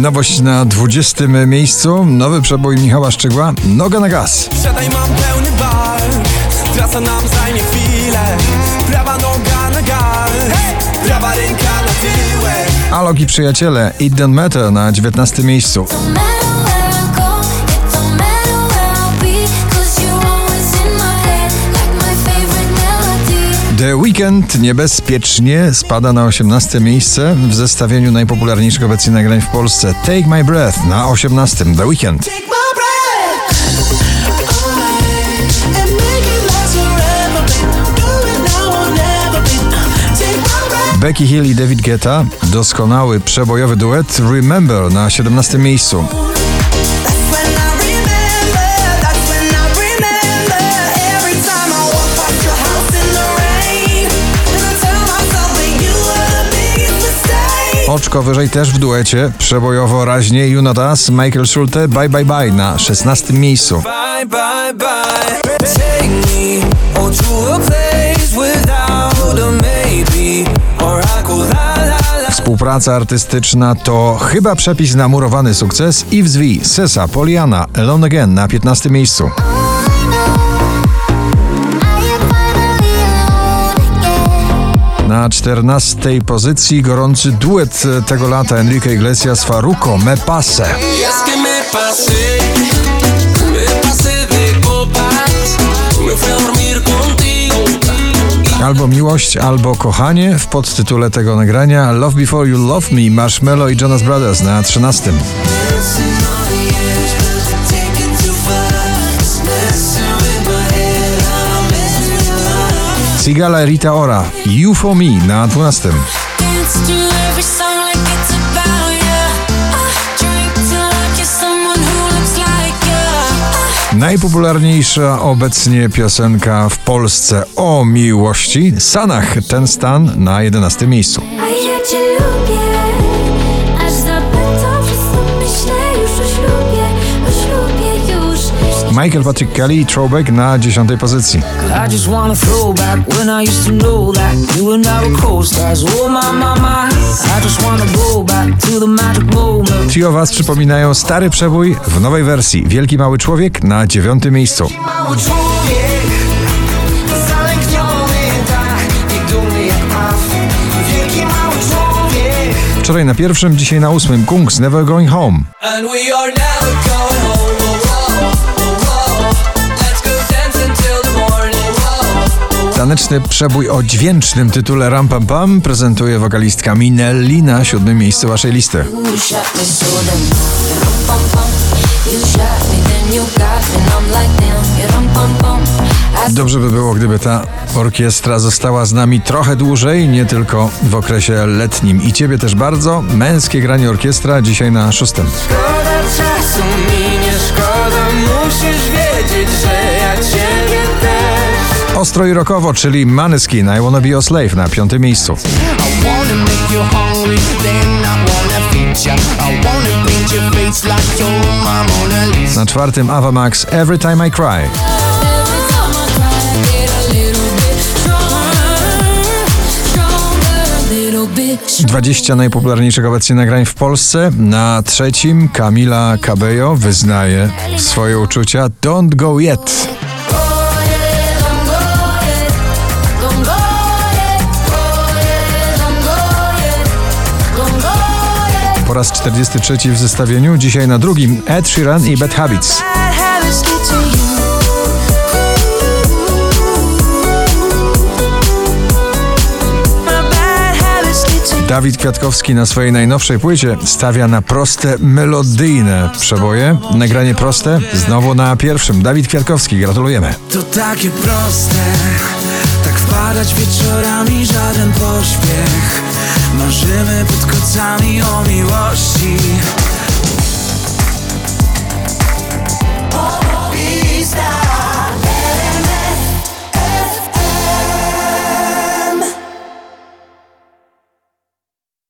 Nowość na 20 miejscu, nowy przebój Michała Szczegła, Noga na gaz. Siadaj, mam pełny bar Trasa nam zajmie chwilę. Prawa noga na gar Prawa ręka na tyłek. Alok i przyjaciele, It Don't Matter na 19 miejscu. The Weekend niebezpiecznie spada na 18 miejsce w zestawieniu najpopularniejszych obecnie nagrań w Polsce. Take My Breath na 18. The Weekend. Becky Hill i David Guetta, doskonały przebojowy duet Remember na 17 miejscu. Oczko wyżej też w duecie, przebojowo raźnie You Not Us, Michael Schulte, Bye Bye Bye na 16 miejscu. Bye, bye, bye. Take me to a place without a maybe, or I go la la la. Współpraca artystyczna to chyba przepis na murowany sukces Yves V, Sesa, Poliana, Alone Again na 15 miejscu. Na 14 pozycji gorący duet tego lata Enrique Iglesias Faruko, Me contigo. Albo Miłość, albo Kochanie w podtytule tego nagrania Love Before You Love Me, Marshmello i Jonas Brothers na 13. Sigala Rita Ora, You For Me na 12. Dance to every song like it's about you. I drink till I kiss someone who looks like you. Najpopularniejsza obecnie piosenka w Polsce o miłości Sanach, ten stan na 11 miejscu. A ja cię lubię, just wanna go back to the magic moment. Ci o was przypominają stary przebój w nowej wersji. Wielki Mały Człowiek na 9 miejscu. Mały człowiek, zalękniony tak i. Wczoraj na pierwszym, dzisiaj na ósmym. Kungs Never Going Home. Taneczny przebój o dźwięcznym tytule Ram Pam Pam prezentuje wokalistka Minelli na siódmym miejscu waszej listy. Dobrze by było, gdyby ta orkiestra została z nami trochę dłużej, nie tylko w okresie letnim. I ciebie też bardzo. Męskie granie orkiestra dzisiaj na szóstym. Szkoda czasu mi nie szkoda, musisz Ostro i rokowo, czyli Maneskin, I Wanna Be Your Slave na piątym miejscu. Na czwartym Ava Max, Every Time I Cry. every time I cry, I get a little bit stronger, stronger, a little bit stronger. 20 najpopularniejszych obecnie nagrań w Polsce. Na trzecim Camila Cabello wyznaje swoje uczucia Don't Go Yet. Po raz 43 w zestawieniu, dzisiaj na drugim Ed Sheeran i Bad Habits. Dawid Kwiatkowski na swojej najnowszej płycie stawia na proste, melodyjne przeboje. Nagranie proste, znowu na pierwszym. Dawid Kwiatkowski, gratulujemy. To takie proste, tak wpadać wieczorami, żaden